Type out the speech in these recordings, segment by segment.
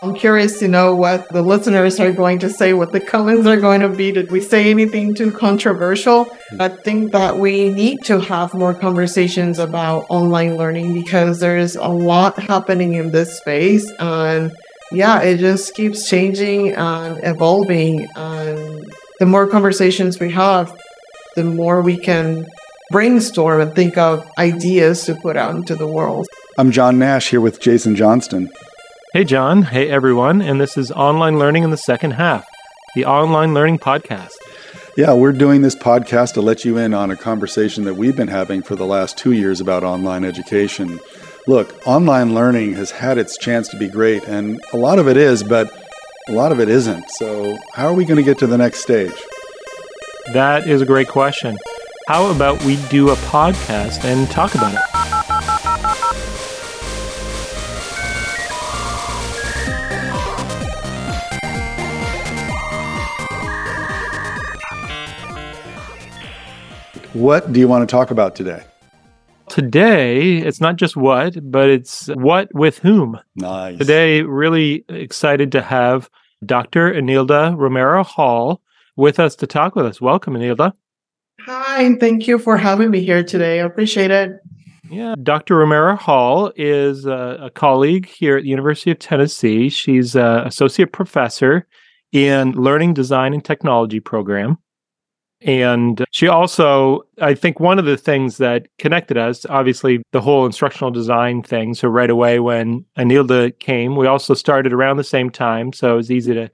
I'm curious to know what the listeners are going to say, what the comments are going to be. Did we say anything too controversial? I think that we need to have more conversations about online learning because there's a lot happening in this space. And yeah, it just keeps changing and evolving. And the more conversations we have, the more we can brainstorm and think of ideas to put out into the world. I'm John Nash here with Jason Johnston. Hey, John. Hey, everyone. And this is Online Learning in the Second Half, the Online Learning Podcast. Yeah, we're doing this podcast to let you in on a conversation that we've been having for the last two years about online education. Look, online learning has had its chance to be great, and a lot of it is, but a lot of it isn't. So, how are we going to get to the next stage? That is a great question. How about we do a podcast and talk about it? What do you want to talk about today? Today, it's not just what, but it's what with whom. Nice. Today, really excited to have Dr. Enilda Romero Hall with us to talk with us. Welcome, Enilda. Hi, and thank you for having me here today. I appreciate it. Yeah, Dr. Romero Hall is a, a colleague here at the University of Tennessee. She's an associate professor in Learning Design and Technology program. And she also, I think one of the things that connected us, obviously the whole instructional design thing. So right away when Enilda came, we also started around the same time. So it was easy to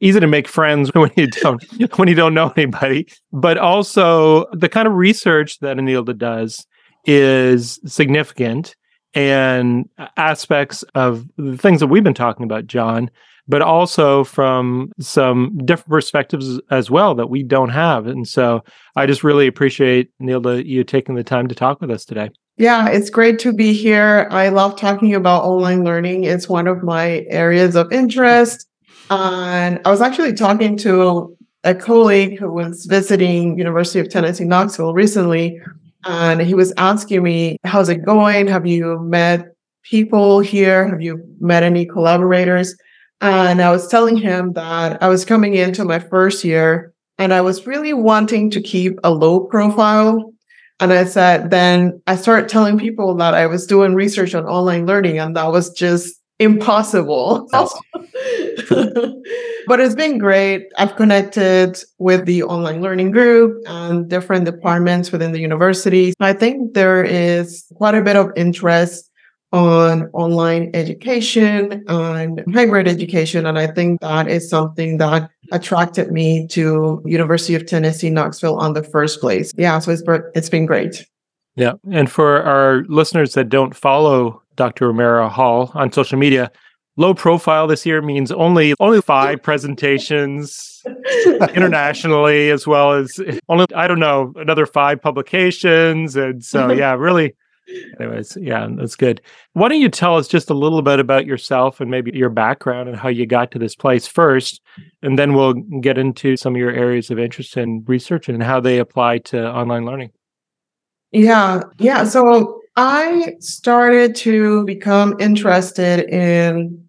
easy to make friends when you don't when you don't know anybody. But also the kind of research that Enilda does is significant and aspects of the things that we've been talking about, John, but also from some different perspectives as well that we don't have. And so I just really appreciate, Neil, you taking the time to talk with us today. Yeah, it's great to be here. I love talking about online learning. It's one of my areas of interest. And I was actually talking to a colleague who was visiting University of Tennessee Knoxville recently, and he was asking me, "How's it going? Have you met people here? Have you met any collaborators?" And I was telling him that I was coming into my first year and I was really wanting to keep a low profile. And I said, then I started telling people that I was doing research on online learning, and that was just impossible. but it's been great. I've connected with the online learning group and different departments within the university. I think there is quite a bit of interest on online education and hybrid education. And I think that is something that attracted me to University of Tennessee, Knoxville on the first place. Yeah, so it's, it's been great. Yeah. And for our listeners that don't follow Dr. Romero Hall on social media, low profile this year means only only five presentations internationally as well as only I don't know another five publications and so yeah really Anyways, yeah, that's good. Why don't you tell us just a little bit about yourself and maybe your background and how you got to this place first, and then we'll get into some of your areas of interest in research and how they apply to online learning. Yeah, yeah. So I started to become interested in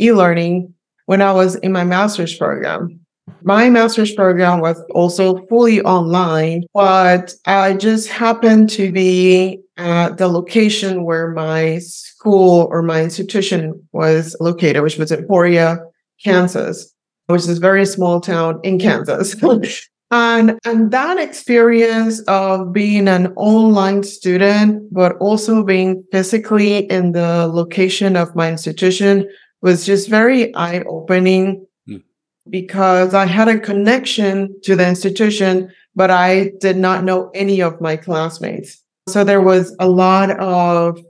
e-learning when I was in my master's program. My master's program was also fully online, but I just happened to be at the location where my school or my institution was located, which was Emporia, Kansas, which is a very small town in Kansas. and, and that experience of being an online student, but also being physically in the location of my institution was just very eye opening because I had a connection to the institution, but I did not know any of my classmates. So there was a lot of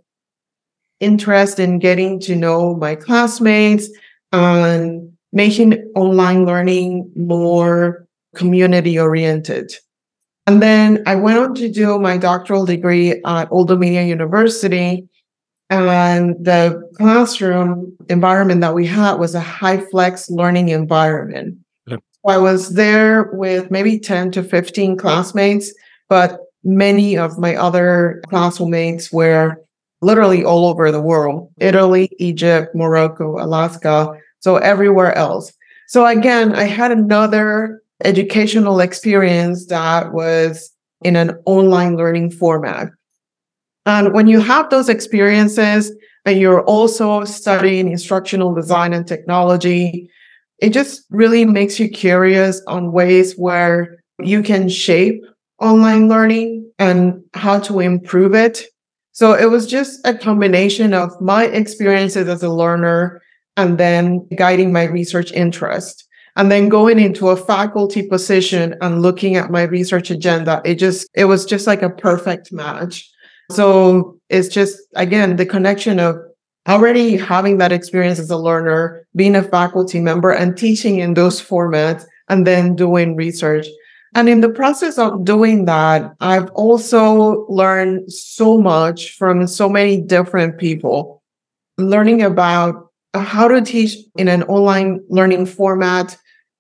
interest in getting to know my classmates and making online learning more community oriented. And then I went on to do my doctoral degree at Old Dominion University and the classroom environment that we had was a high flex learning environment. I was there with maybe 10 to 15 classmates, but many of my other classmates were literally all over the world Italy, Egypt, Morocco, Alaska, so everywhere else. So again, I had another educational experience that was in an online learning format. And when you have those experiences and you're also studying instructional design and technology, it just really makes you curious on ways where you can shape online learning and how to improve it. So it was just a combination of my experiences as a learner and then guiding my research interest. And then going into a faculty position and looking at my research agenda, it just, it was just like a perfect match. So it's just, again, the connection of already having that experience as a learner, being a faculty member and teaching in those formats and then doing research. And in the process of doing that, I've also learned so much from so many different people, learning about how to teach in an online learning format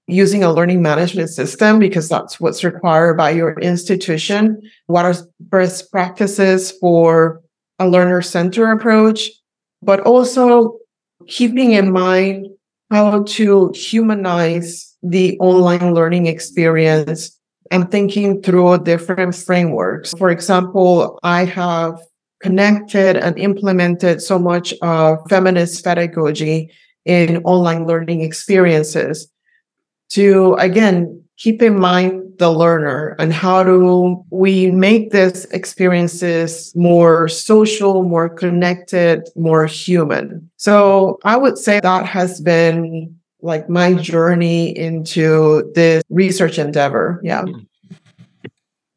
using a learning management system because that's what's required by your institution. What are best practices for a learner center approach? But also keeping in mind how to humanize the online learning experience and thinking through different frameworks. For example, I have connected and implemented so much of feminist pedagogy in online learning experiences to again keep in mind the learner and how do we make these experiences more social, more connected, more human. So I would say that has been like my journey into this research endeavor. Yeah.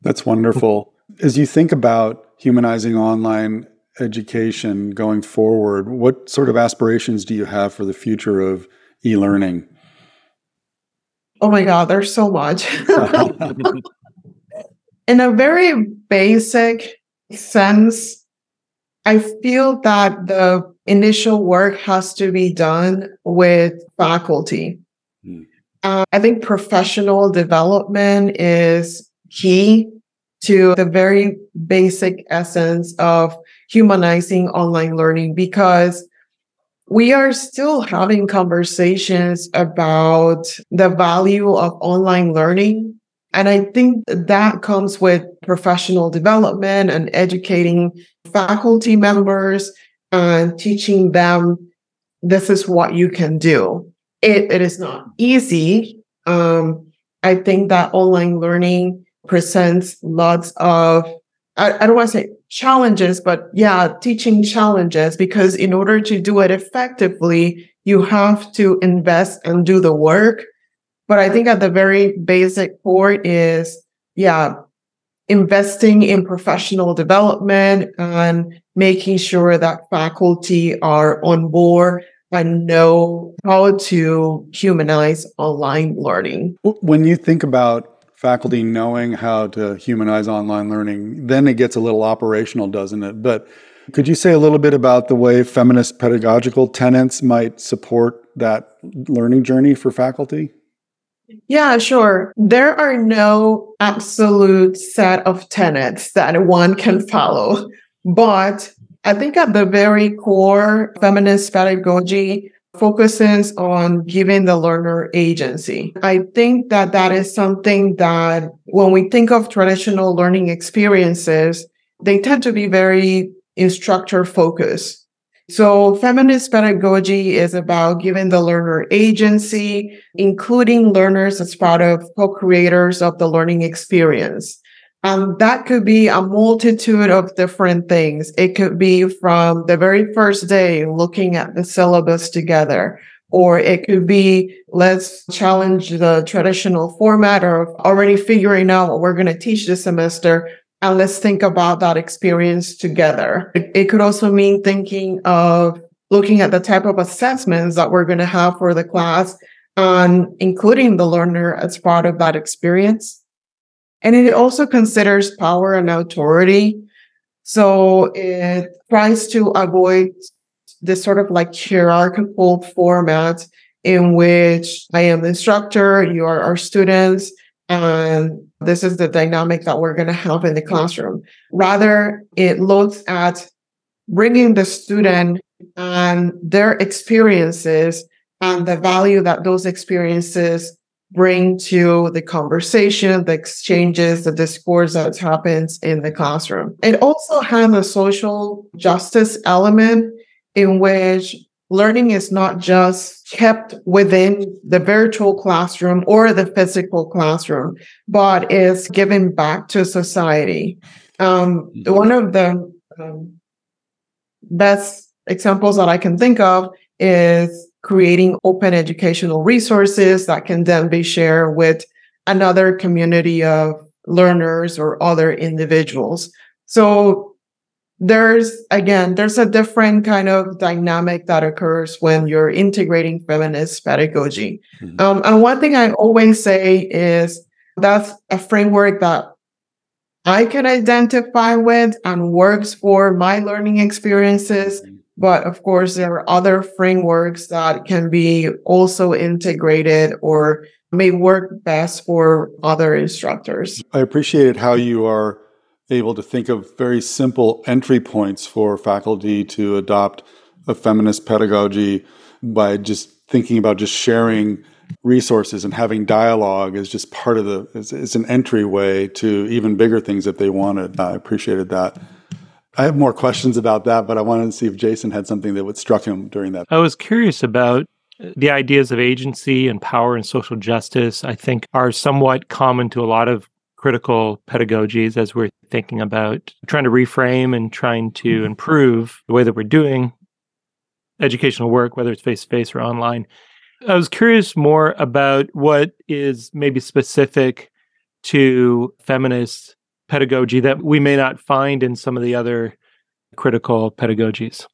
That's wonderful. As you think about humanizing online education going forward, what sort of aspirations do you have for the future of e learning? Oh my God, there's so much. In a very basic sense, I feel that the initial work has to be done with faculty. Mm. Uh, I think professional development is key to the very basic essence of humanizing online learning because we are still having conversations about the value of online learning. And I think that comes with professional development and educating faculty members and teaching them this is what you can do. It, it is not easy. Um, I think that online learning presents lots of, I, I don't want to say challenges, but yeah, teaching challenges because in order to do it effectively, you have to invest and do the work. But I think at the very basic core is, yeah, investing in professional development and making sure that faculty are on board and know how to humanize online learning. When you think about faculty knowing how to humanize online learning, then it gets a little operational, doesn't it? But could you say a little bit about the way feminist pedagogical tenets might support that learning journey for faculty? Yeah, sure. There are no absolute set of tenets that one can follow. But I think at the very core, feminist pedagogy focuses on giving the learner agency. I think that that is something that when we think of traditional learning experiences, they tend to be very instructor focused. So feminist pedagogy is about giving the learner agency, including learners as part of co-creators of the learning experience. Um, that could be a multitude of different things. It could be from the very first day looking at the syllabus together, or it could be let's challenge the traditional format of already figuring out what we're going to teach this semester. And let's think about that experience together. It, it could also mean thinking of looking at the type of assessments that we're going to have for the class and including the learner as part of that experience. And it also considers power and authority. So it tries to avoid this sort of like hierarchical format in which I am the instructor, you are our students, and this is the dynamic that we're going to have in the classroom. Rather, it looks at bringing the student and their experiences and the value that those experiences bring to the conversation, the exchanges, the discourse that happens in the classroom. It also has a social justice element in which learning is not just kept within the virtual classroom or the physical classroom, but is given back to society. Um, one of the um, best examples that I can think of is creating open educational resources that can then be shared with another community of learners or other individuals. So there's again there's a different kind of dynamic that occurs when you're integrating feminist pedagogy mm-hmm. um, and one thing i always say is that's a framework that i can identify with and works for my learning experiences mm-hmm. But of course there are other frameworks that can be also integrated or may work best for other instructors. I appreciated how you are able to think of very simple entry points for faculty to adopt a feminist pedagogy by just thinking about just sharing resources and having dialogue is just part of the it's, an entryway to even bigger things if they wanted. I appreciated that i have more questions about that but i wanted to see if jason had something that would struck him during that i was curious about the ideas of agency and power and social justice i think are somewhat common to a lot of critical pedagogies as we're thinking about trying to reframe and trying to mm-hmm. improve the way that we're doing educational work, whether it's face to face or online. I was curious more about what is maybe specific to feminist pedagogy that we may not find in some of the other critical pedagogies.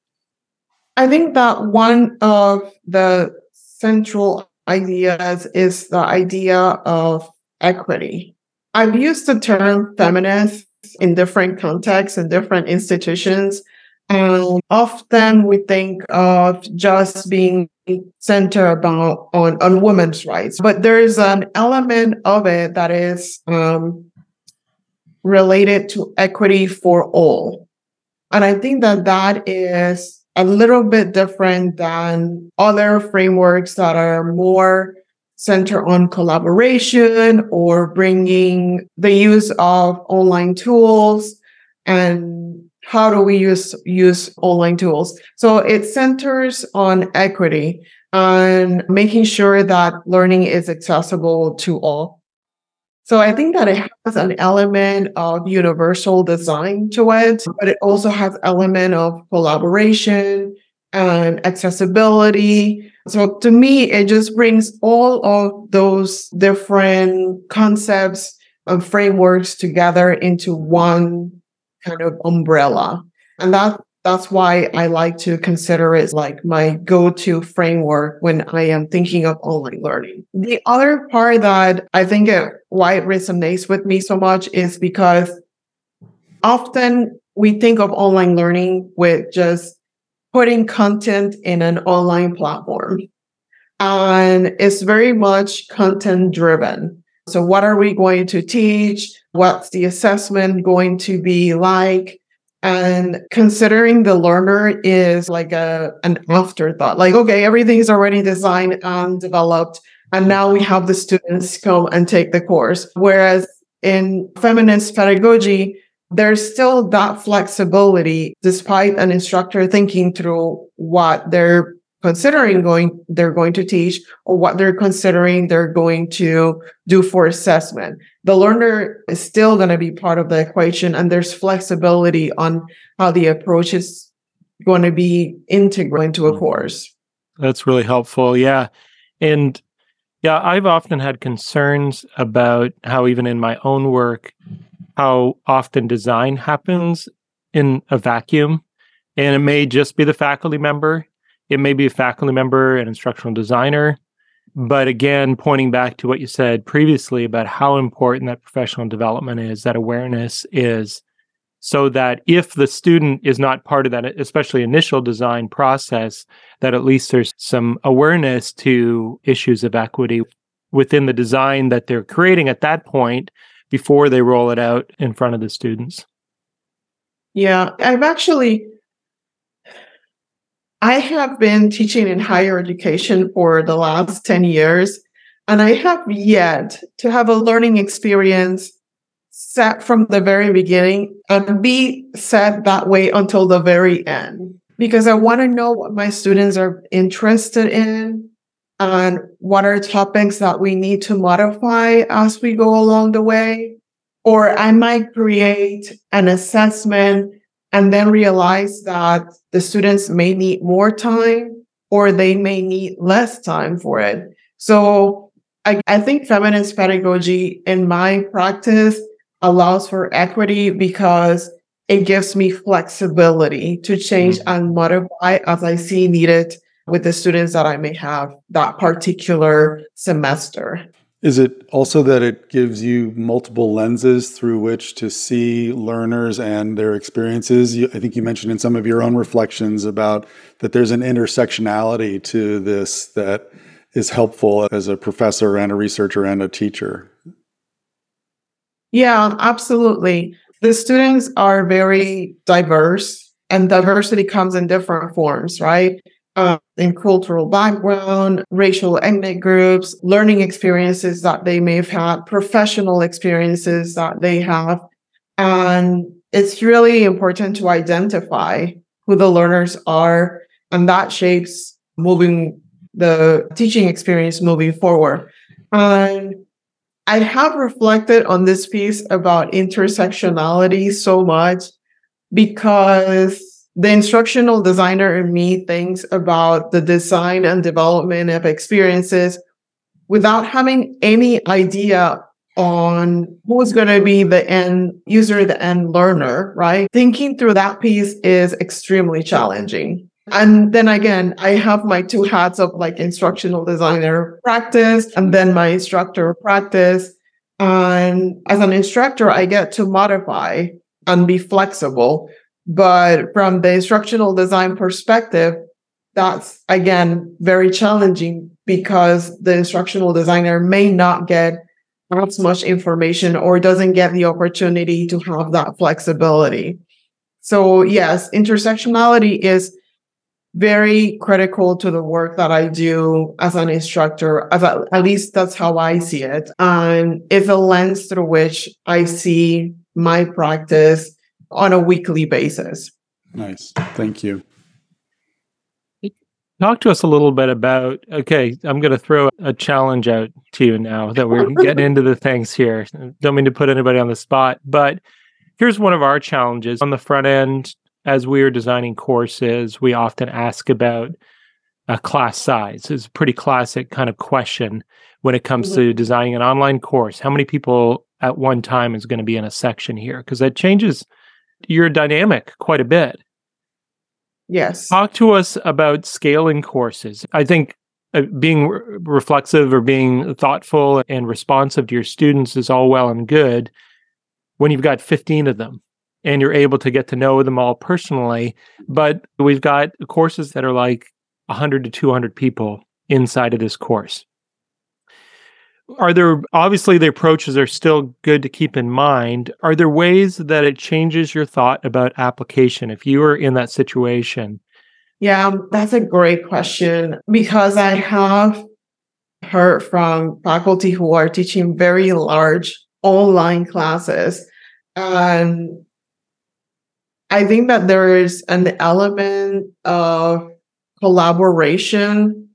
I think that one of the central ideas is the idea of equity. I've used the term feminist in different contexts and different institutions. And often we think of just being centered about on, on women's rights, but there is an element of it that is um, related to equity for all. And I think that that is a little bit different than other frameworks that are more center on collaboration or bringing the use of online tools and how do we use use online tools so it centers on equity and making sure that learning is accessible to all so i think that it has an element of universal design to it but it also has element of collaboration and accessibility so to me, it just brings all of those different concepts and frameworks together into one kind of umbrella. And that that's why I like to consider it like my go-to framework when I am thinking of online learning. The other part that I think it, why it resonates with me so much is because often we think of online learning with just putting content in an online platform. And it's very much content driven. So, what are we going to teach? What's the assessment going to be like? And considering the learner is like a an afterthought. Like, okay, everything's already designed and developed. And now we have the students come and take the course. Whereas in feminist pedagogy, there's still that flexibility despite an instructor thinking through what they're considering going they're going to teach or what they're considering they're going to do for assessment the learner is still going to be part of the equation and there's flexibility on how the approach is going to be integral into a mm-hmm. course that's really helpful yeah and yeah i've often had concerns about how even in my own work how often design happens in a vacuum. And it may just be the faculty member, it may be a faculty member, an instructional designer. But again, pointing back to what you said previously about how important that professional development is, that awareness is, so that if the student is not part of that, especially initial design process, that at least there's some awareness to issues of equity within the design that they're creating at that point before they roll it out in front of the students? Yeah, I've actually I have been teaching in higher education for the last 10 years, and I have yet to have a learning experience set from the very beginning and be set that way until the very end. Because I want to know what my students are interested in and what are topics that we need to modify as we go along the way. Or I might create an assessment and then realize that the students may need more time or they may need less time for it. So I, I think feminist pedagogy in my practice allows for equity because it gives me flexibility to change mm-hmm. and modify as I see needed with the students that I may have that particular semester. Is it also that it gives you multiple lenses through which to see learners and their experiences? I think you mentioned in some of your own reflections about that there's an intersectionality to this that is helpful as a professor and a researcher and a teacher. Yeah, absolutely. The students are very diverse, and diversity comes in different forms, right? Uh, in cultural background, racial ethnic groups, learning experiences that they may have had, professional experiences that they have. And it's really important to identify who the learners are, and that shapes moving the teaching experience moving forward. And I have reflected on this piece about intersectionality so much because the instructional designer in me thinks about the design and development of experiences without having any idea on who's going to be the end user, the end learner, right? Thinking through that piece is extremely challenging. And then again, I have my two hats of like instructional designer practice and then my instructor practice. And as an instructor, I get to modify and be flexible but from the instructional design perspective, that's again very challenging because the instructional designer may not get as much information or doesn't get the opportunity to have that flexibility. So yes, intersectionality is very critical to the work that I do as an instructor. As a, at least that's how I see it. And it's a lens through which I see my practice on a weekly basis. Nice. Thank you. Talk to us a little bit about. Okay, I'm going to throw a challenge out to you now that we're getting into the things here. Don't mean to put anybody on the spot, but here's one of our challenges on the front end. As we are designing courses, we often ask about a class size. It's a pretty classic kind of question when it comes mm-hmm. to designing an online course. How many people at one time is going to be in a section here? Because that changes your dynamic quite a bit. Yes. Talk to us about scaling courses. I think uh, being re- reflexive or being thoughtful and responsive to your students is all well and good when you've got 15 of them and you're able to get to know them all personally. But we've got courses that are like 100 to 200 people inside of this course are there obviously the approaches are still good to keep in mind. Are there ways that it changes your thought about application if you are in that situation? Yeah um, that's a great question because i have heard from faculty who are teaching very large online classes and i think that there is an element of collaboration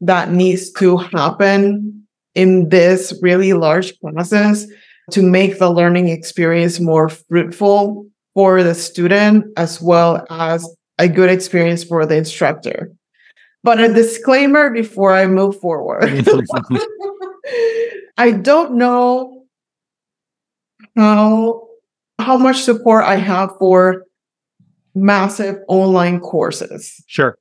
that needs to happen in this really large process to make the learning experience more fruitful for the student as well as a good experience for the instructor. But a disclaimer before I move forward. I don't know how how much support I have for massive online courses. Sure.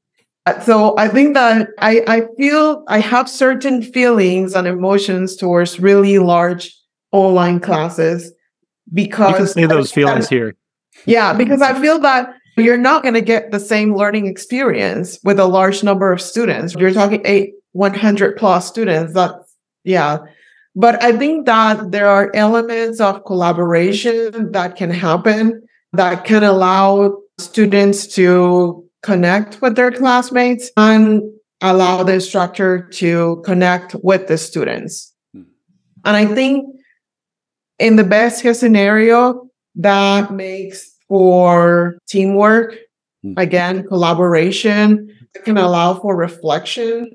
So I think that I, I feel I have certain feelings and emotions towards really large online classes because you can say those feelings here. Yeah, because I feel that you're not going to get the same learning experience with a large number of students. You're talking eight, 100 plus students. That's, yeah. But I think that there are elements of collaboration that can happen that can allow students to connect with their classmates and allow the instructor to connect with the students. Hmm. And I think in the best case scenario, that makes for teamwork, hmm. again, collaboration, it can allow for reflection,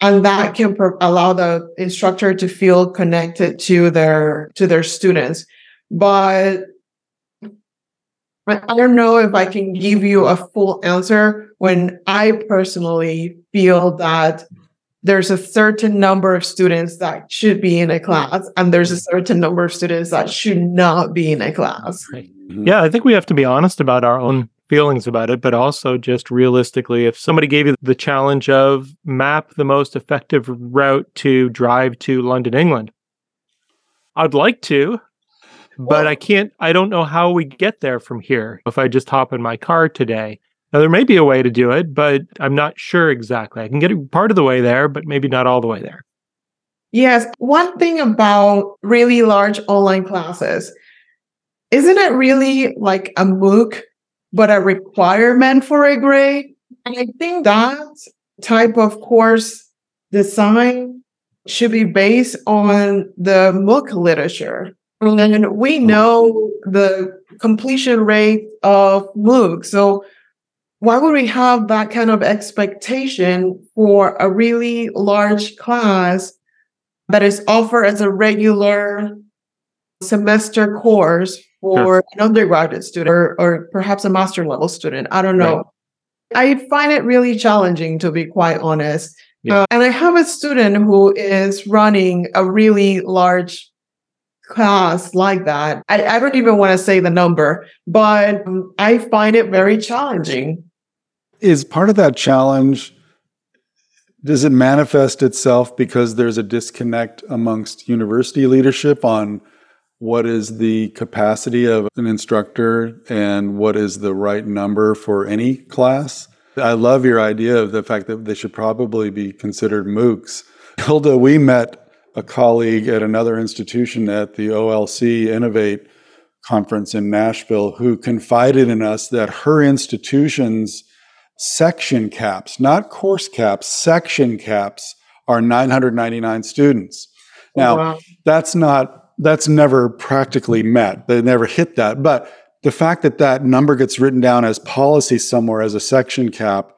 and that can pro- allow the instructor to feel connected to their to their students. But I don't know if I can give you a full answer when I personally feel that there's a certain number of students that should be in a class and there's a certain number of students that should not be in a class. Mm-hmm. Yeah, I think we have to be honest about our own feelings about it, but also just realistically, if somebody gave you the challenge of map the most effective route to drive to London, England, I'd like to, but I can't, I don't know how we get there from here if I just hop in my car today. Now, there may be a way to do it, but I'm not sure exactly. I can get part of the way there, but maybe not all the way there. Yes. One thing about really large online classes, isn't it really like a MOOC, but a requirement for a grade? And I think that type of course design should be based on the MOOC literature. And we know the completion rate of MOOC. So why would we have that kind of expectation for a really large class that is offered as a regular semester course for sure. an undergraduate student or, or, perhaps a master level student? I don't know. Right. I find it really challenging, to be quite honest. Yeah. Uh, and I have a student who is running a really large class like that. I, I don't even want to say the number, but um, I find it very challenging. Is part of that challenge, does it manifest itself because there's a disconnect amongst university leadership on what is the capacity of an instructor and what is the right number for any class? I love your idea of the fact that they should probably be considered MOOCs. Hilda, we met a colleague at another institution at the OLC Innovate conference in Nashville who confided in us that her institution's section caps, not course caps, section caps are 999 students. Oh, now, wow. that's not that's never practically met. They never hit that, but the fact that that number gets written down as policy somewhere as a section cap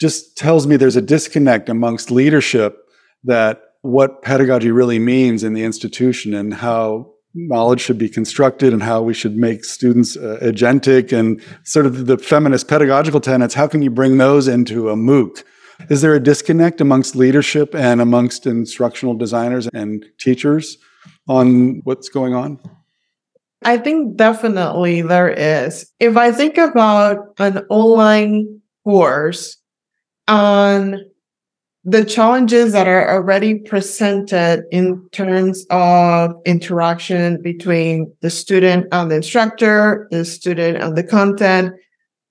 just tells me there's a disconnect amongst leadership that what pedagogy really means in the institution and how knowledge should be constructed and how we should make students uh, agentic and sort of the feminist pedagogical tenets how can you bring those into a mooc? Is there a disconnect amongst leadership and amongst instructional designers and teachers on what's going on? I think definitely there is. If i think about an online course on the challenges that are already presented in terms of interaction between the student and the instructor, the student and the content,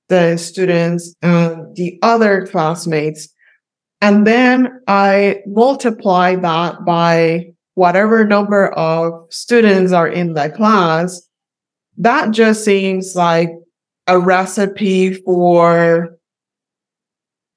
the students and the other classmates. And then I multiply that by whatever number of students are in the class. That just seems like a recipe for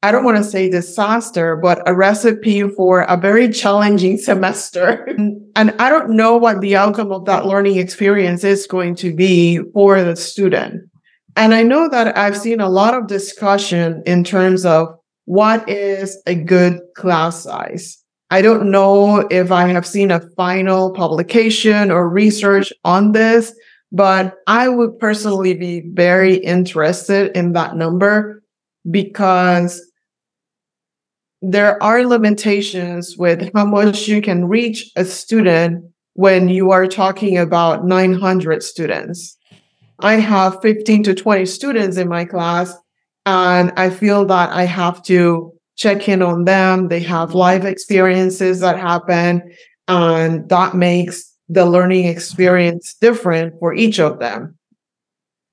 I don't want to say disaster, but a recipe for a very challenging semester. and I don't know what the outcome of that learning experience is going to be for the student. And I know that I've seen a lot of discussion in terms of what is a good class size. I don't know if I have seen a final publication or research on this, but I would personally be very interested in that number because there are limitations with how much you can reach a student when you are talking about 900 students. I have 15 to 20 students in my class, and I feel that I have to check in on them. They have life experiences that happen, and that makes the learning experience different for each of them.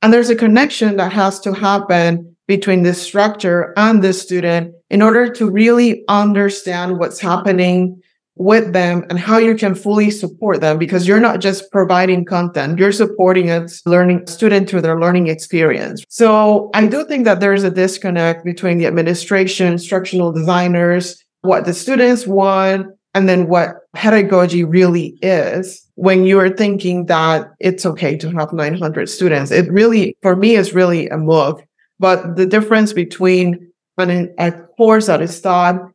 And there's a connection that has to happen between the instructor and the student in order to really understand what's happening with them and how you can fully support them because you're not just providing content, you're supporting a learning student through their learning experience. So I do think that there's a disconnect between the administration, instructional designers, what the students want, and then what pedagogy really is when you're thinking that it's okay to have 900 students. It really, for me, is really a move. But the difference between an, a course that is taught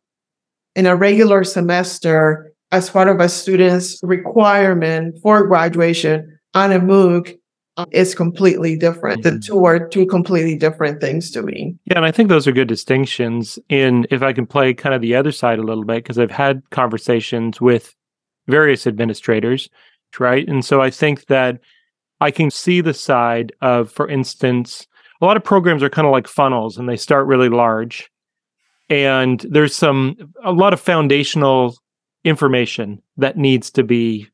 in a regular semester as part of a student's requirement for graduation on a MOOC uh, is completely different. The mm-hmm. two are two completely different things to me. Yeah, and I think those are good distinctions. In if I can play kind of the other side a little bit, because I've had conversations with various administrators, right? And so I think that I can see the side of, for instance, a lot of programs are kind of like funnels and they start really large. And there's some a lot of foundational information that needs to be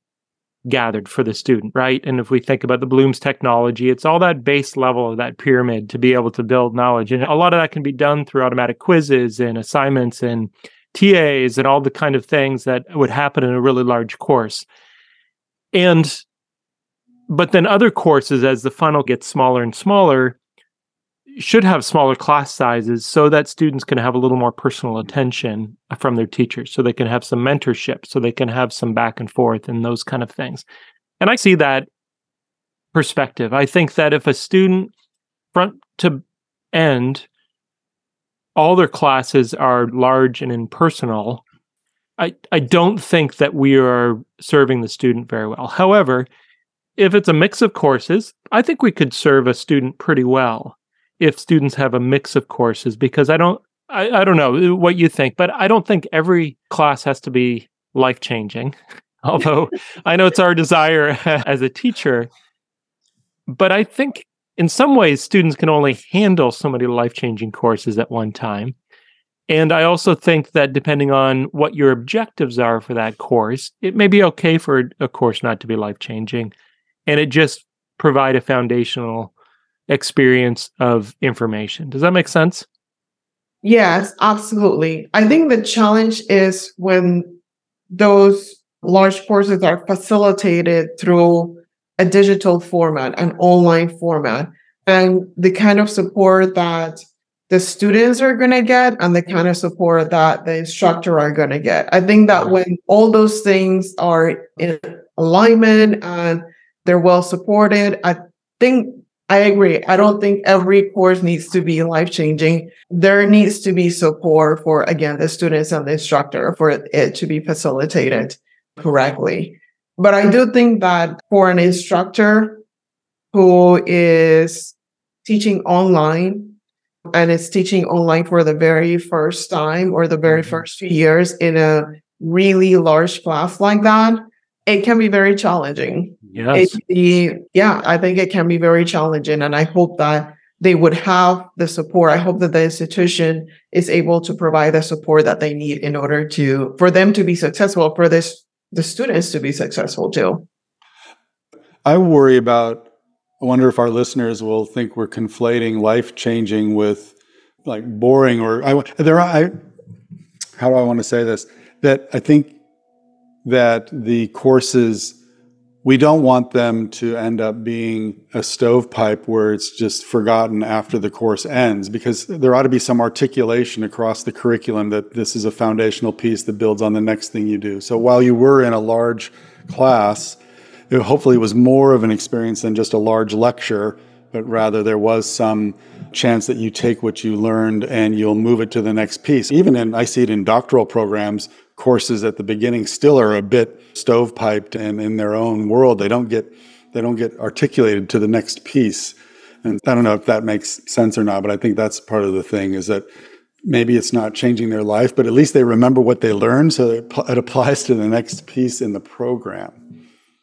gathered for the student right? And if we think about the bloom's taxonomy it's all that base level of that pyramid to be able to build knowledge. And a lot of that can be done through automatic quizzes and assignments and tas and all the kind of things that would happen in a really large course. And but then other courses as the funnel gets smaller and smaller should have smaller class sizes so that students can have a little more personal mm-hmm. attention from their teachers so they can have some mentorship so they can have some back and forth and those kind of things. And i see that perspective. I think that if a student front to end all their classes are large and impersonal i i don't think that we are serving the student very well. However if it's a mix of courses i think we could serve a student pretty well if students have a mix of courses because I don't I, I don't know uh, what you think, but I don't think every class has to be life changing. Although I know it's our desire as a teacher, but I think in some ways students can only handle so many life changing courses at one time. And I also think that depending on what your objectives are for that course, it may be okay for a course not to be life changing and it just provide a foundational experience of information. Does that make sense? Yes, absolutely. I think the challenge is when those large courses are facilitated through a digital format, an online format, and the kind of support that the students are going to get and the kind of support that the instructor are going to get. I think that when all those things are in alignment and they're well supported, I think I agree. I don't think every course needs to be life changing. There needs to be support for, again, the students and the instructor for it to be facilitated correctly. But I do think that for an instructor who is teaching online and is teaching online for the very first time or the very mm-hmm. first few years in a really large class like that, it can be very challenging. Yes. It, yeah, I think it can be very challenging. And I hope that they would have the support. I hope that the institution is able to provide the support that they need in order to, for them to be successful, for this, the students to be successful too. I worry about, I wonder if our listeners will think we're conflating life changing with like boring or I, there, are, I, how do I want to say this? That I think that the courses we don't want them to end up being a stovepipe where it's just forgotten after the course ends because there ought to be some articulation across the curriculum that this is a foundational piece that builds on the next thing you do. So while you were in a large class, it hopefully was more of an experience than just a large lecture, but rather there was some chance that you take what you learned and you'll move it to the next piece. Even in, I see it in doctoral programs, courses at the beginning still are a bit stovepiped and in their own world. They don't get they don't get articulated to the next piece. And I don't know if that makes sense or not, but I think that's part of the thing is that maybe it's not changing their life, but at least they remember what they learned, so it, it applies to the next piece in the program.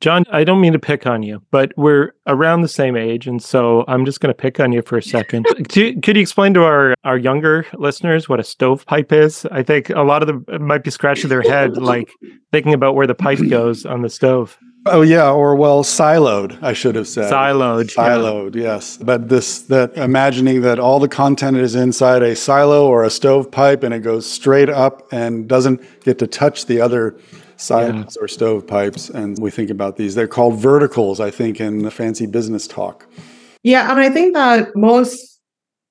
John, I don't mean to pick on you, but we're around the same age, and so I'm just going to pick on you for a second. could, you, could you explain to our our younger listeners what a stovepipe is? I think a lot of them uh, might be scratching their head, like thinking about where the pipe goes on the stove. Oh yeah, or well, siloed. I should have said siloed. Siloed, yeah. yes. But this that imagining that all the content is inside a silo or a stovepipe and it goes straight up and doesn't get to touch the other silos yeah. or stovepipes. And we think about these. They're called verticals, I think, in the fancy business talk. Yeah, and I think that most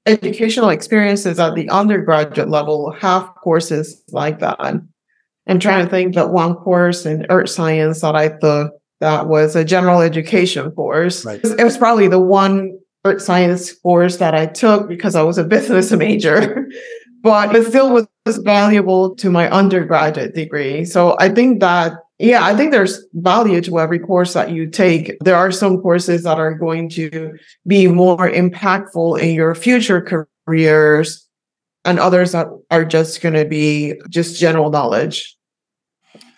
educational experiences at the undergraduate level have courses like that. I'm trying to think that one course in earth science that I took that was a general education course. Right. It was probably the one earth science course that I took because I was a business major, but it still was valuable to my undergraduate degree. So I think that, yeah, I think there's value to every course that you take. There are some courses that are going to be more impactful in your future careers and others that are just going to be just general knowledge.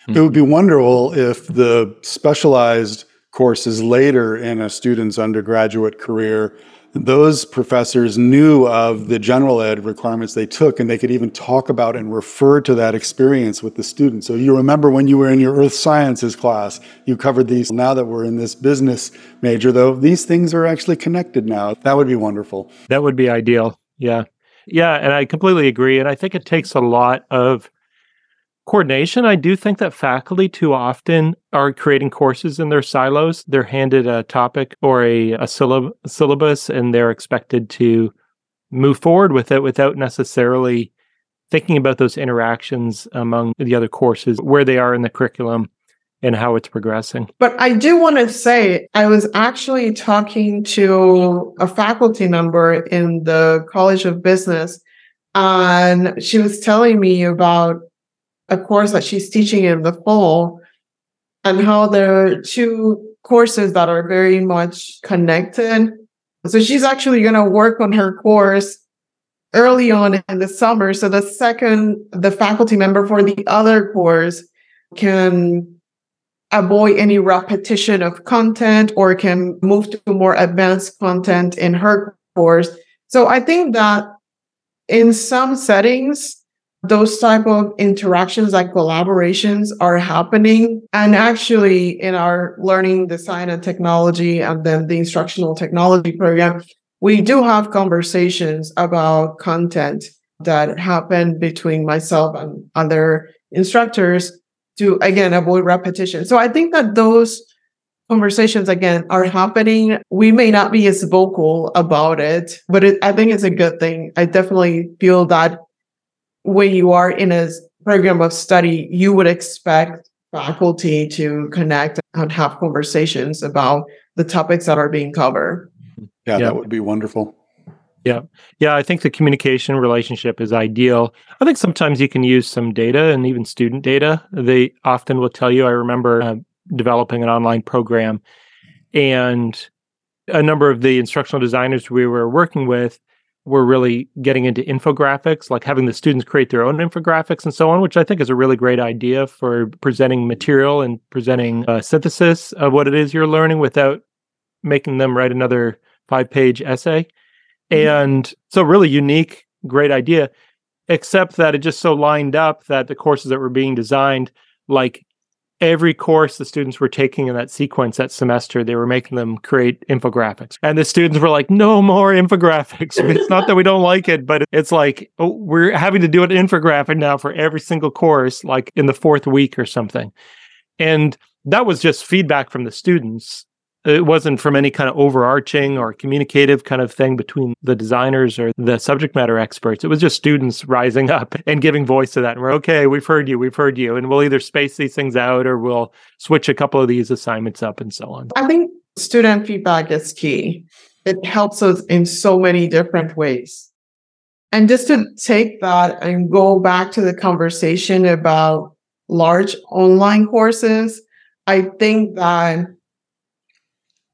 It would be wonderful if the specialized courses later in a student's undergraduate career, those professors knew of the general ed requirements they took and they could even talk about and refer to that experience with the students. So you remember when you were in your earth sciences class, you covered these. Now that we're in this business major, though, these things are actually connected now. That would be wonderful. That would be ideal. Yeah. Yeah. And I completely agree. And I think it takes a lot of coordination. I do think that faculty too often are creating courses in their silos. They're handed a topic or a, a syllab- syllabus and they're expected to move forward with it without necessarily thinking about those interactions among the other courses, where they are in the curriculum and how it's progressing. But I do want to say, I was actually talking to a faculty member in the College of Business, and she was telling me about a course that she's teaching in the fall and how there are two courses that are very much connected. So she's actually going to work on her course early on in the summer. So the second, the faculty member for the other course can avoid any repetition of content or can move to more advanced content in her course. So I think that in some settings, those type of interactions like collaborations are happening. And actually in our learning design and technology and then the instructional technology program we do have conversations about content that happen between myself and other instructors to again avoid repetition. So i think that those conversations again are happening. We may not be as vocal about it but it, i think it's a good thing. I definitely feel that when you are in a program of study, you would expect faculty to connect and have conversations about the topics that are being covered. Yeah, yeah. that would be wonderful. Yeah. Yeah. I think the communication relationship is ideal. I think sometimes you can use some data and even student data. They often will tell you. I remember uh, developing an online program, and a number of the instructional designers we were working with we're really getting into infographics, like having the students create their own infographics and so on, which I think is a really great idea for presenting material and presenting a synthesis of what it is you're learning without making them write another five page essay. Mm-hmm. And so, really unique, great idea, except that it just so lined up that the courses that were being designed, like every course the students were taking in that sequence that semester, they were making them create infographics. And the students were like, no more infographics. it's not that we don't like it, but it's like, oh, we're having to do an infographic now for every single course, like in the fourth week or something. And that was just feedback from the students it wasn't from any kind of overarching or communicative kind of thing between the designers or the subject matter experts. It was just students rising up and giving voice to that. And we're okay, we've heard you, we've heard you. And we'll either space these things out or we'll switch a couple of these assignments up and so on. I think student feedback is key. It helps us in so many different ways. And just to take that and go back to the conversation about large online courses, I think that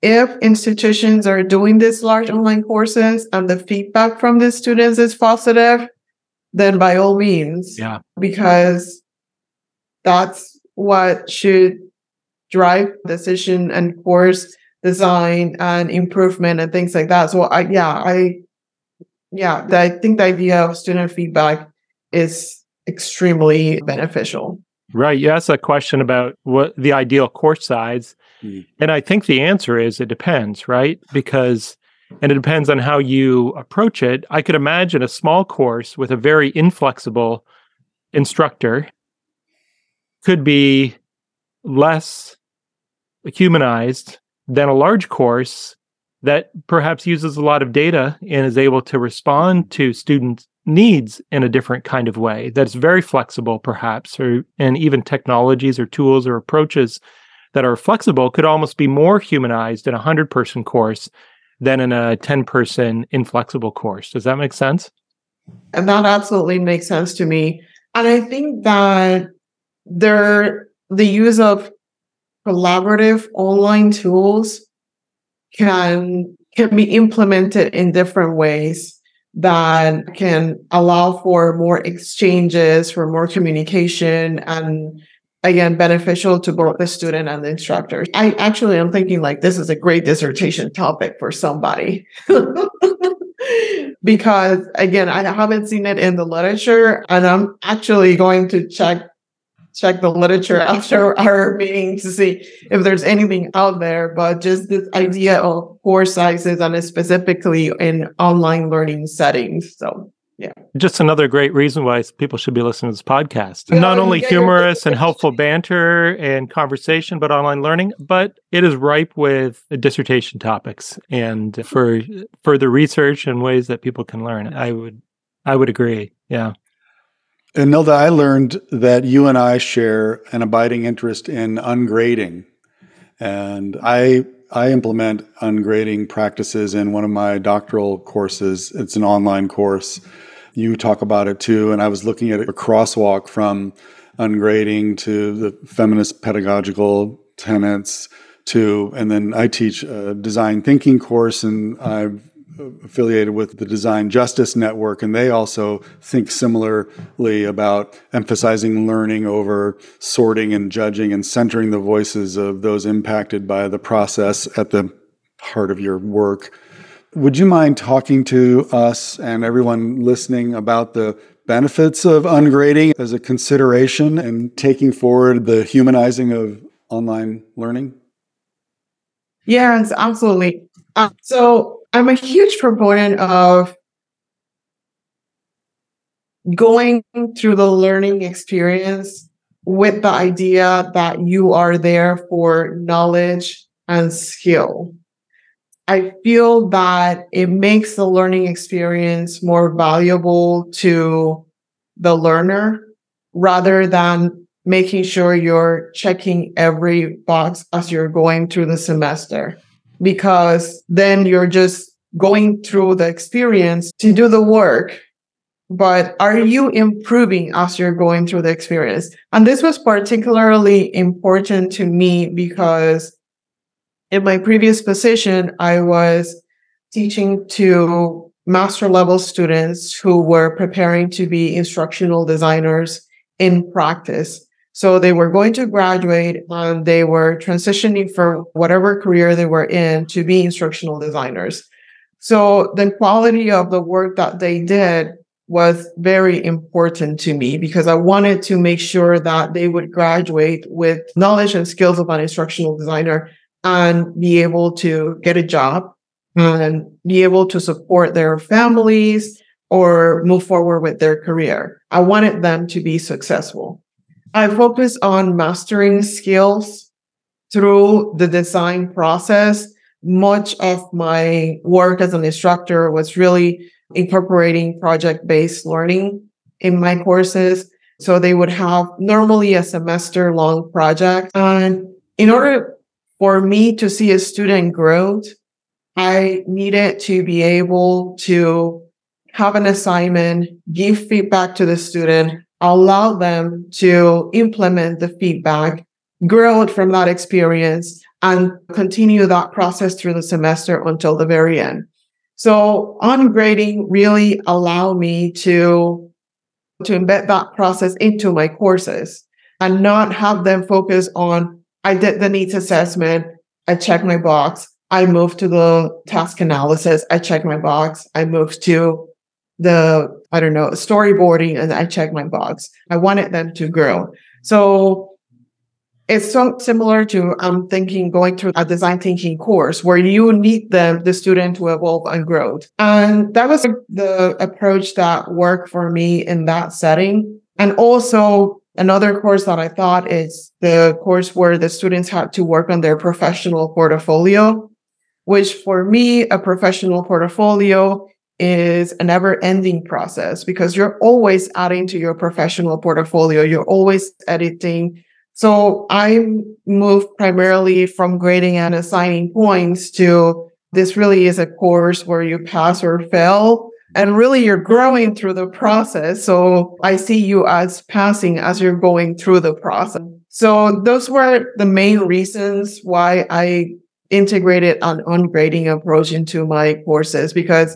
if institutions are doing these large online courses and the feedback from the students is positive, then by all means, yeah, because that's what should drive decision and course design and improvement and things like that. So I, yeah, I, yeah, I think the idea of student feedback is extremely beneficial. Right. You asked a question about what the ideal course size Mm. And I think the answer is it depends, right? Because and it depends on how you approach it. I could imagine a small course with a very inflexible instructor could be less humanized than a large course that perhaps uses a lot of data and is able to respond to students' needs in a different kind of way that's very flexible perhaps or and even technologies or tools or approaches that are flexible could almost be more humanized in a 100 person course than in a 10 person inflexible course. Does that make sense? And that absolutely makes sense to me. And i think that there the use of collaborative online tools can can be implemented in different ways that can allow for more exchanges, for more communication, and again, beneficial to both the student and the instructor. I actually am thinking like this is a great dissertation topic for somebody. because again, I haven't seen it in the literature and I'm actually going to check check the literature after our meeting to see if there's anything out there. But just this idea of course sizes and specifically in online learning settings. So yeah. Just another great reason why people should be listening to this podcast. Yeah, Not only humorous and helpful banter and conversation, but online learning, but it is ripe with dissertation topics and for further research and ways that people can learn. I would I would agree. Yeah. And Nilda, I learned that you and I share an abiding interest in ungrading. And I I implement ungrading practices in one of my doctoral courses. It's an online course. You talk about it too. And I was looking at a crosswalk from ungrading to the feminist pedagogical tenets to, and then I teach a design thinking course and I've affiliated with the Design Justice Network, and they also think similarly about emphasizing learning over sorting and judging and centering the voices of those impacted by the process at the heart of your work. Would you mind talking to us and everyone listening about the benefits of ungrading as a consideration and taking forward the humanizing of online learning? Yes, absolutely. Uh, so I'm a huge proponent of going through the learning experience with the idea that you are there for knowledge and skill. I feel that it makes the learning experience more valuable to the learner rather than making sure you're checking every box as you're going through the semester because then you're just going through the experience to do the work. But are you improving as you're going through the experience? And this was particularly important to me because in my previous position, I was teaching to master level students who were preparing to be instructional designers in practice. So they were going to graduate and they were transitioning from whatever career they were in to be instructional designers. So the quality of the work that they did was very important to me because I wanted to make sure that they would graduate with knowledge and skills of an instructional designer and be able to get a job and be able to support their families or move forward with their career. I wanted them to be successful. I focus on mastering skills through the design process. Much of my work as an instructor was really incorporating project based learning in my courses. So they would have normally a semester long project. And in order for me to see a student growth, I needed to be able to have an assignment, give feedback to the student, allow them to implement the feedback, grow from that experience, and continue that process through the semester until the very end. So ungrading really allow me to, to embed that process into my courses and not have them focus on, I did the needs assessment. I checked my box. I moved to the task analysis. I checked my box. I moved to the, I don't know, storyboarding and I check my box. I wanted them to grow. So it's so similar to I'm thinking going through a design thinking course where you need the the student to evolve and grow. And that was the approach that worked for me in that setting. And also another course that I thought is the course where the students had to work on their professional portfolio, which for me, a professional portfolio is a never ending process because you're always adding to your professional portfolio. You're always editing. So I moved primarily from grading and assigning points to this really is a course where you pass or fail. And really you're growing through the process. So I see you as passing as you're going through the process. So those were the main reasons why I integrated an ungrading approach into my courses because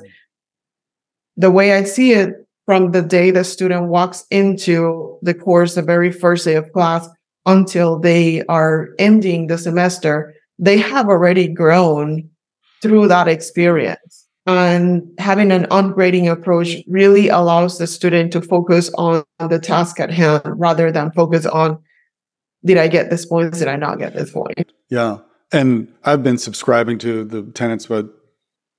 the way I see it from the day the student walks into the course, the very first day of class until they are ending the semester, they have already grown through that experience. And having an ungrading approach really allows the student to focus on the task at hand rather than focus on did I get this point? Did I not get this point? Yeah. And I've been subscribing to the tenets of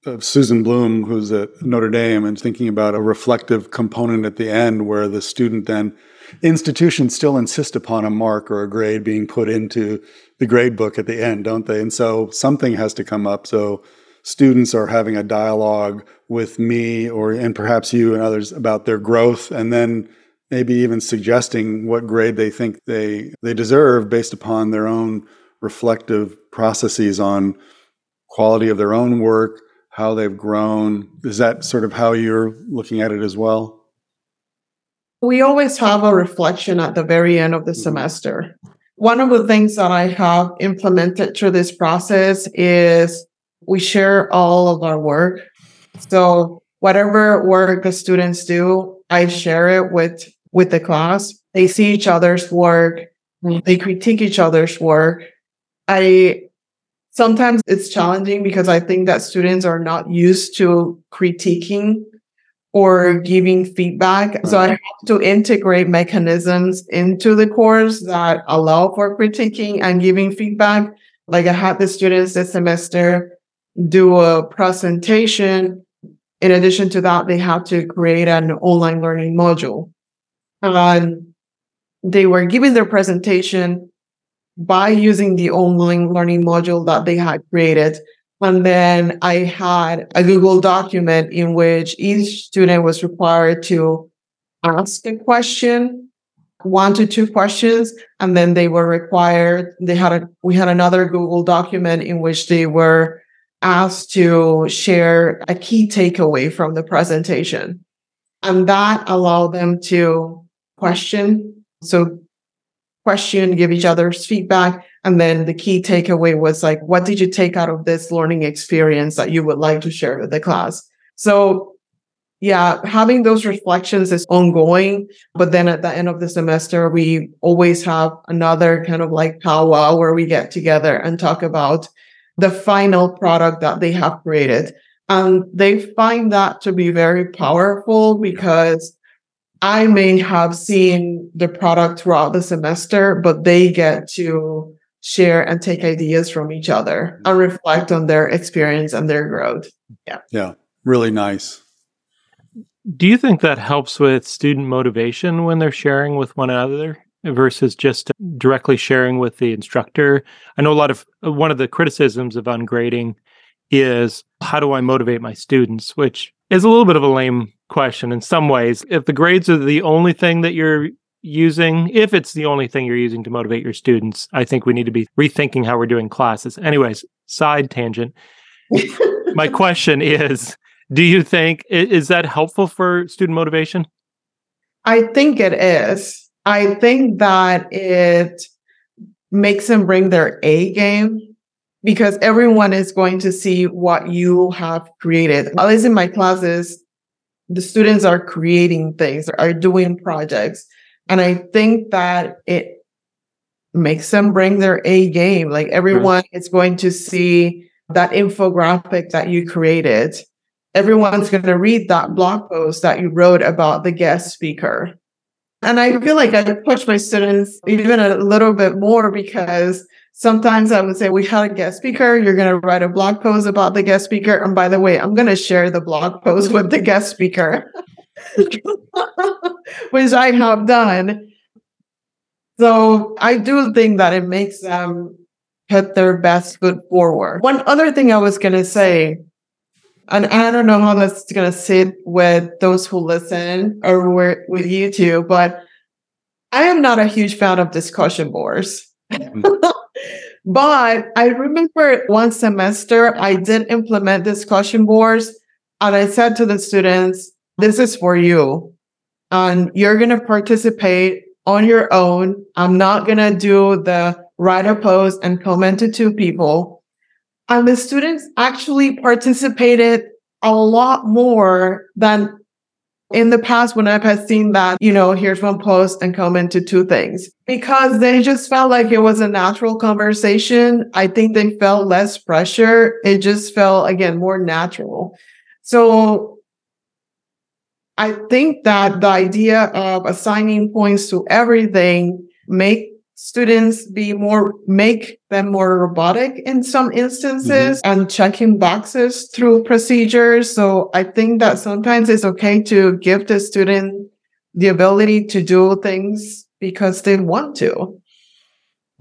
of Susan Blum, who's at Notre Dame, and thinking about a reflective component at the end where the student then institutions still insist upon a mark or a grade being put into the grade book at the end, don't they? And so something has to come up. So students are having a dialogue with me or and perhaps you and others about their growth and then maybe even suggesting what grade they think they they deserve based upon their own reflective processes on quality of their own work how they've grown. Is that sort of how you're looking at it as well? We always have a reflection at the very end of the mm-hmm. semester. One of the things that I have implemented through this process is we share all of our work. So whatever work the students do, I share it with with the class. They see each other's work, they critique each other's work. I Sometimes it's challenging because I think that students are not used to critiquing or giving feedback. So I have to integrate mechanisms into the course that allow for critiquing and giving feedback. Like I had the students this semester do a presentation. In addition to that, they had to create an online learning module. And they were giving their presentation by using the online learning module that they had created. And then I had a Google document in which each student was required to ask a question, one to two questions, and then they were required, they had a, we had another Google document in which they were asked to share a key takeaway from the presentation. And that allowed them to question. So question, give each other's feedback. And then the key takeaway was like, what did you take out of this learning experience that you would like to share with the class? So yeah, having those reflections is ongoing. But then at the end of the semester, we always have another kind of like powwow where we get together and talk about the final product that they have created. And they find that to be very powerful because I may have seen the product throughout the semester, but they get to share and take ideas from each other and reflect on their experience and their growth. Yeah. Yeah. Really nice. Do you think that helps with student motivation when they're sharing with one another versus just directly sharing with the instructor? I know a lot of one of the criticisms of ungrading is how do I motivate my students, which is a little bit of a lame question in some ways. If the grades are the only thing that you're using, if it's the only thing you're using to motivate your students, I think we need to be rethinking how we're doing classes. Anyways, side tangent. My question is Do you think, is that helpful for student motivation? I think it is. I think that it makes them bring their A game because everyone is going to see what you have created. At least in my classes, the students are creating things, are doing projects. And I think that it makes them bring their A game. Like everyone is going to see that infographic that you created. Everyone's going to read that blog post that you wrote about the guest speaker. And I feel like I push my students even a little bit more because sometimes I would say, We had a guest speaker. You're going to write a blog post about the guest speaker. And by the way, I'm going to share the blog post with the guest speaker, which I have done. So I do think that it makes them put their best foot forward. One other thing I was going to say, and I don't know how that's going to sit with those who listen or with you too, but I am not a huge fan of discussion boards. but I remember one semester I did implement discussion boards and I said to the students, this is for you. And you're going to participate on your own. I'm not going to do the write a post and comment to two people. And the students actually participated a lot more than in the past when I've seen that, you know, here's one post and comment to two things because they just felt like it was a natural conversation. I think they felt less pressure. It just felt again more natural. So I think that the idea of assigning points to everything make students be more make them more robotic in some instances mm-hmm. and checking boxes through procedures so i think that sometimes it's okay to give the student the ability to do things because they want to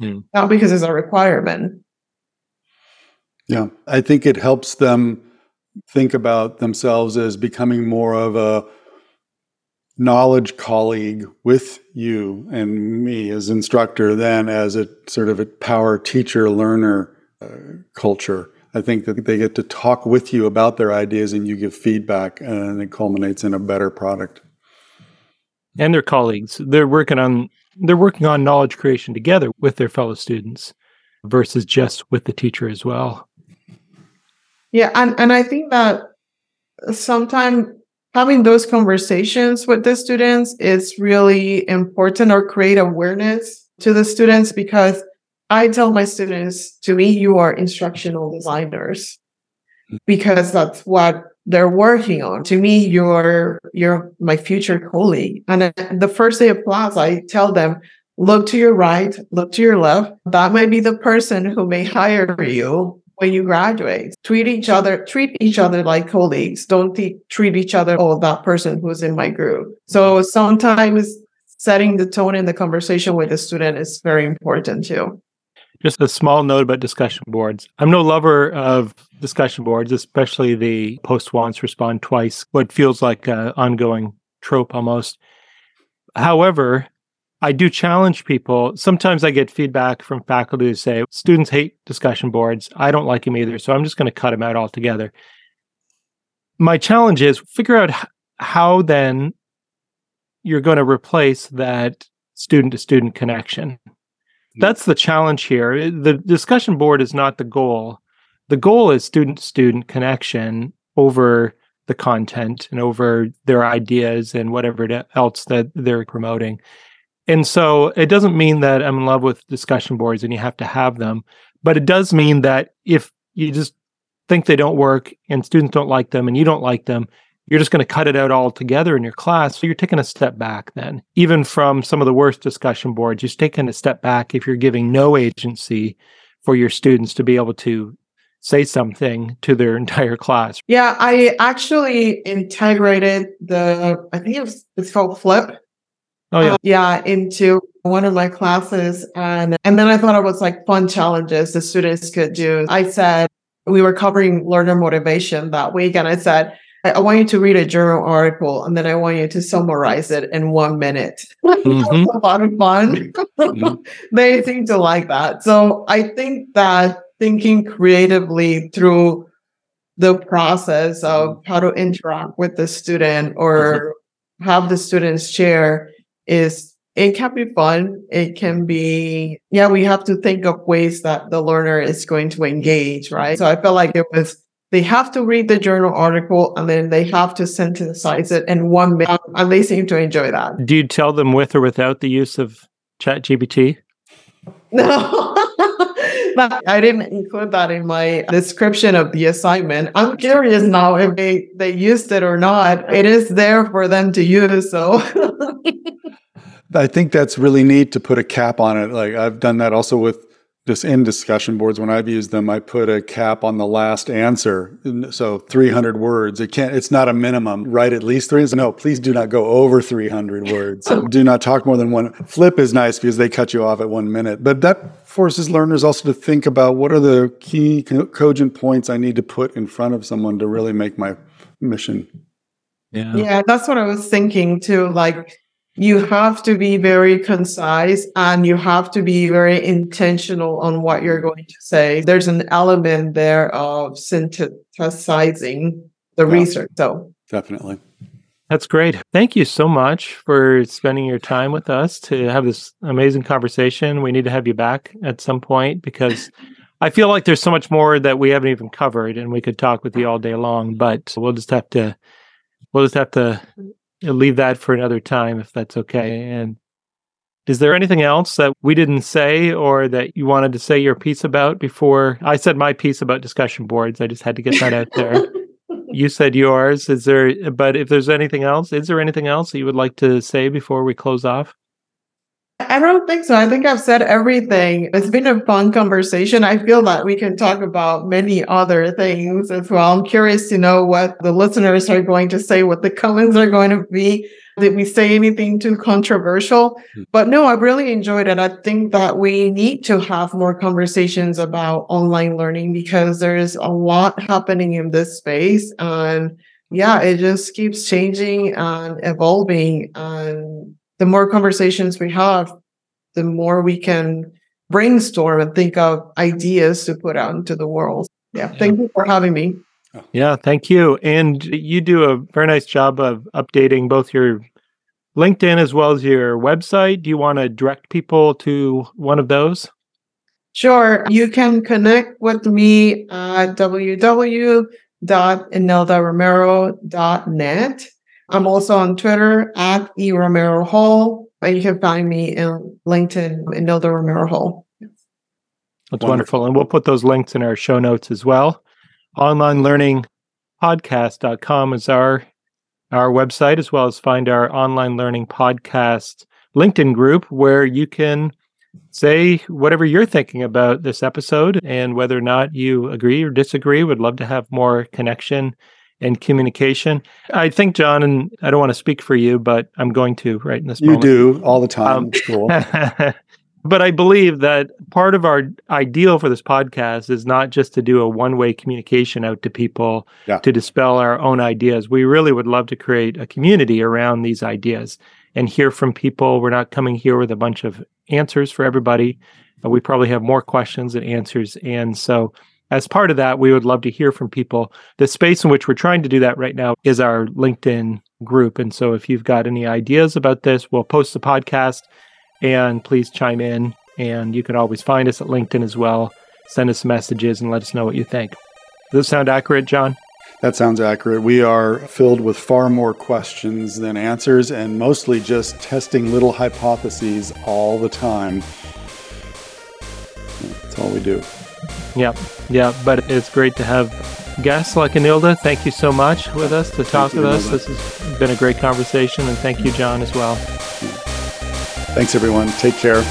mm. not because it's a requirement yeah i think it helps them think about themselves as becoming more of a knowledge colleague with you and me as instructor than as a sort of a power teacher learner uh, culture. I think that they get to talk with you about their ideas and you give feedback and it culminates in a better product. And their colleagues, they're working on they're working on knowledge creation together with their fellow students versus just with the teacher as well. Yeah, and and I think that sometimes having those conversations with the students is really important or create awareness to the students because I tell my students, to me, you are instructional designers because that's what they're working on. To me, you're you're my future colleague. And the first day of class, I tell them, look to your right, look to your left. That might be the person who may hire you when you graduate. Treat each other, treat each other like colleagues. Don't treat each other, oh, that person who's in my group. So sometimes setting the tone in the conversation with the student is very important too. Just a small note about discussion boards. I'm no lover of discussion boards, especially the post once, respond twice, what feels like an ongoing trope almost. However, I do challenge people. Sometimes I get feedback from faculty who say students hate discussion boards. I don't like them either. So I'm just going to cut them out altogether. My challenge is figure out how then you're going to replace that student to student connection. That's the challenge here. The discussion board is not the goal. The goal is student to student connection over the content and over their ideas and whatever else that they're promoting. And so it doesn't mean that I'm in love with discussion boards and you have to have them, but it does mean that if you just think they don't work and students don't like them and you don't like them, you're just going to cut it out altogether in your class. So you're taking a step back then. Even from some of the worst discussion boards, you're taking a step back if you're giving no agency for your students to be able to say something to their entire class. Yeah, I actually integrated the, I think it was, it's called Flip Oh yeah. Uh, yeah, into one of my classes and and then I thought it was like fun challenges the students could do. I said we were covering learner motivation that week and I said I want you to read a journal article and then I want you to summarize it in one minute. Mm-hmm. a lot of fun. Mm-hmm. they seem to like that. So I think that thinking creatively through the process of how to interact with the student or mm-hmm. have the students share is it can be fun. It can be, yeah, we have to think of ways that the learner is going to engage, right? So I felt like it was, they have to read the journal article and then they have to synthesize it in one minute. Um, and they seem to enjoy that. Do you tell them with or without the use of ChatGPT? No. I didn't include that in my description of the assignment. I'm curious now if they, they used it or not. It is there for them to use. So I think that's really neat to put a cap on it. Like I've done that also with just in discussion boards when I've used them, I put a cap on the last answer. So 300 words. It can't, it's not a minimum. Write at least three. No, please do not go over 300 words. do not talk more than one. Flip is nice because they cut you off at one minute. But that forces learners also to think about what are the key cogent points I need to put in front of someone to really make my mission. Yeah. Yeah, that's what I was thinking too. Like, you have to be very concise and you have to be very intentional on what you're going to say. There's an element there of synthesizing the yeah, research. So, definitely. That's great. Thank you so much for spending your time with us to have this amazing conversation. We need to have you back at some point because I feel like there's so much more that we haven't even covered and we could talk with you all day long, but we'll just have to we'll just have to leave that for another time if that's okay. And is there anything else that we didn't say or that you wanted to say your piece about before I said my piece about discussion boards? I just had to get that out there. you said yours. Is there, but if there's anything else, is there anything else that you would like to say before we close off? I don't think so. I think I've said everything. It's been a fun conversation. I feel that we can talk about many other things as well. I'm curious to know what the listeners are going to say, what the comments are going to be. Did we say anything too controversial? Hmm. But no, I really enjoyed it. I think that we need to have more conversations about online learning because there's a lot happening in this space. And yeah, it just keeps changing and evolving. And the more conversations we have, the more we can brainstorm and think of ideas to put out into the world. Yeah. Thank you for having me. Oh. Yeah, thank you. And you do a very nice job of updating both your LinkedIn as well as your website. Do you want to direct people to one of those? Sure. You can connect with me at www.enildaromero.net. I'm also on Twitter at E Romero Hall, and you can find me in LinkedIn, Enilda Romero Hall. That's wonderful. wonderful. And we'll put those links in our show notes as well. Online learning podcast.com is our our website as well as find our online learning podcast LinkedIn group where you can say whatever you're thinking about this episode and whether or not you agree or disagree. Would love to have more connection and communication. I think, John, and I don't want to speak for you, but I'm going to right in this you moment. do all the time. Um, cool. but I believe that part of our ideal for this podcast is not just to do a one way communication out to people yeah. to dispel our own ideas. We really would love to create a community around these ideas and hear from people. We're not coming here with a bunch of answers for everybody. We probably have more questions than answers. And so as part of that, we would love to hear from people. The space in which we're trying to do that right now is our LinkedIn group. And so if you've got any ideas about this, we'll post the podcast and please chime in. And you can always find us at LinkedIn as well. Send us messages and let us know what you think. Does that sound accurate, John? That sounds accurate. We are filled with far more questions than answers and mostly just testing little hypotheses all the time. That's all we do. Yeah, yeah, but it's great to have guests like Enilda. Thank you so much with us to talk with us. This has been a great conversation, and thank you, John, as well. Thanks, everyone. Take care.